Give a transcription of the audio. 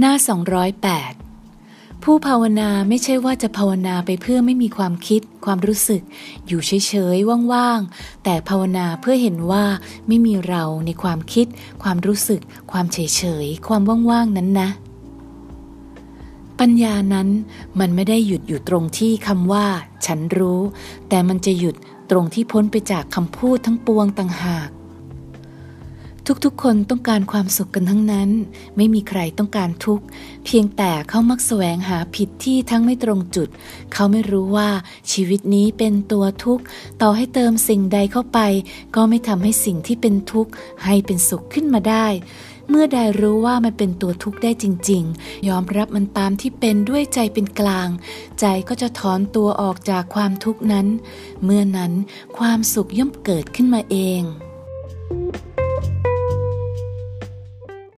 หน้า 208 ผู้ภาวนาไม่ใช่ว่าจะภาวนาไปเพื่อไม่มีความคิด ความรู้สึก อยู่เฉยๆว่างๆ แต่ภาวนาเพื่อเห็นว่าไม่มีเราในความคิด ความรู้สึก ความเฉยๆ ความว่างๆ นั้นนะปัญญานั้นมันไม่ได้หยุดอยู่ตรงที่คำว่า ฉันรู้ แต่มันจะหยุดตรงที่พ้นไปจากคำพูดทั้งปวงต่างหาก ทุกๆ คนต้องการความสุขกันทั้งนั้น ไม่มีใครต้องการทุกข์ เพียงแต่เขามักแสวงหาผิดที่ทั้งไม่ตรงจุด เขาไม่รู้ว่าชีวิตนี้เป็นตัวทุกข์ ต่อให้เติมสิ่งใดเข้าไป ก็ไม่ทำให้สิ่งที่เป็นทุกข์ ให้เป็นสุขขึ้นมาได้ เมื่อใดรู้ว่ามันเป็นตัวทุกข์ได้จริง ๆ ยอมรับมันตามที่เป็นด้วยใจเป็นกลาง ใจก็จะถอนตัวออกจากความทุกข์นั้น เมื่อนั้นความสุขย่อมเกิดขึ้นมาเอง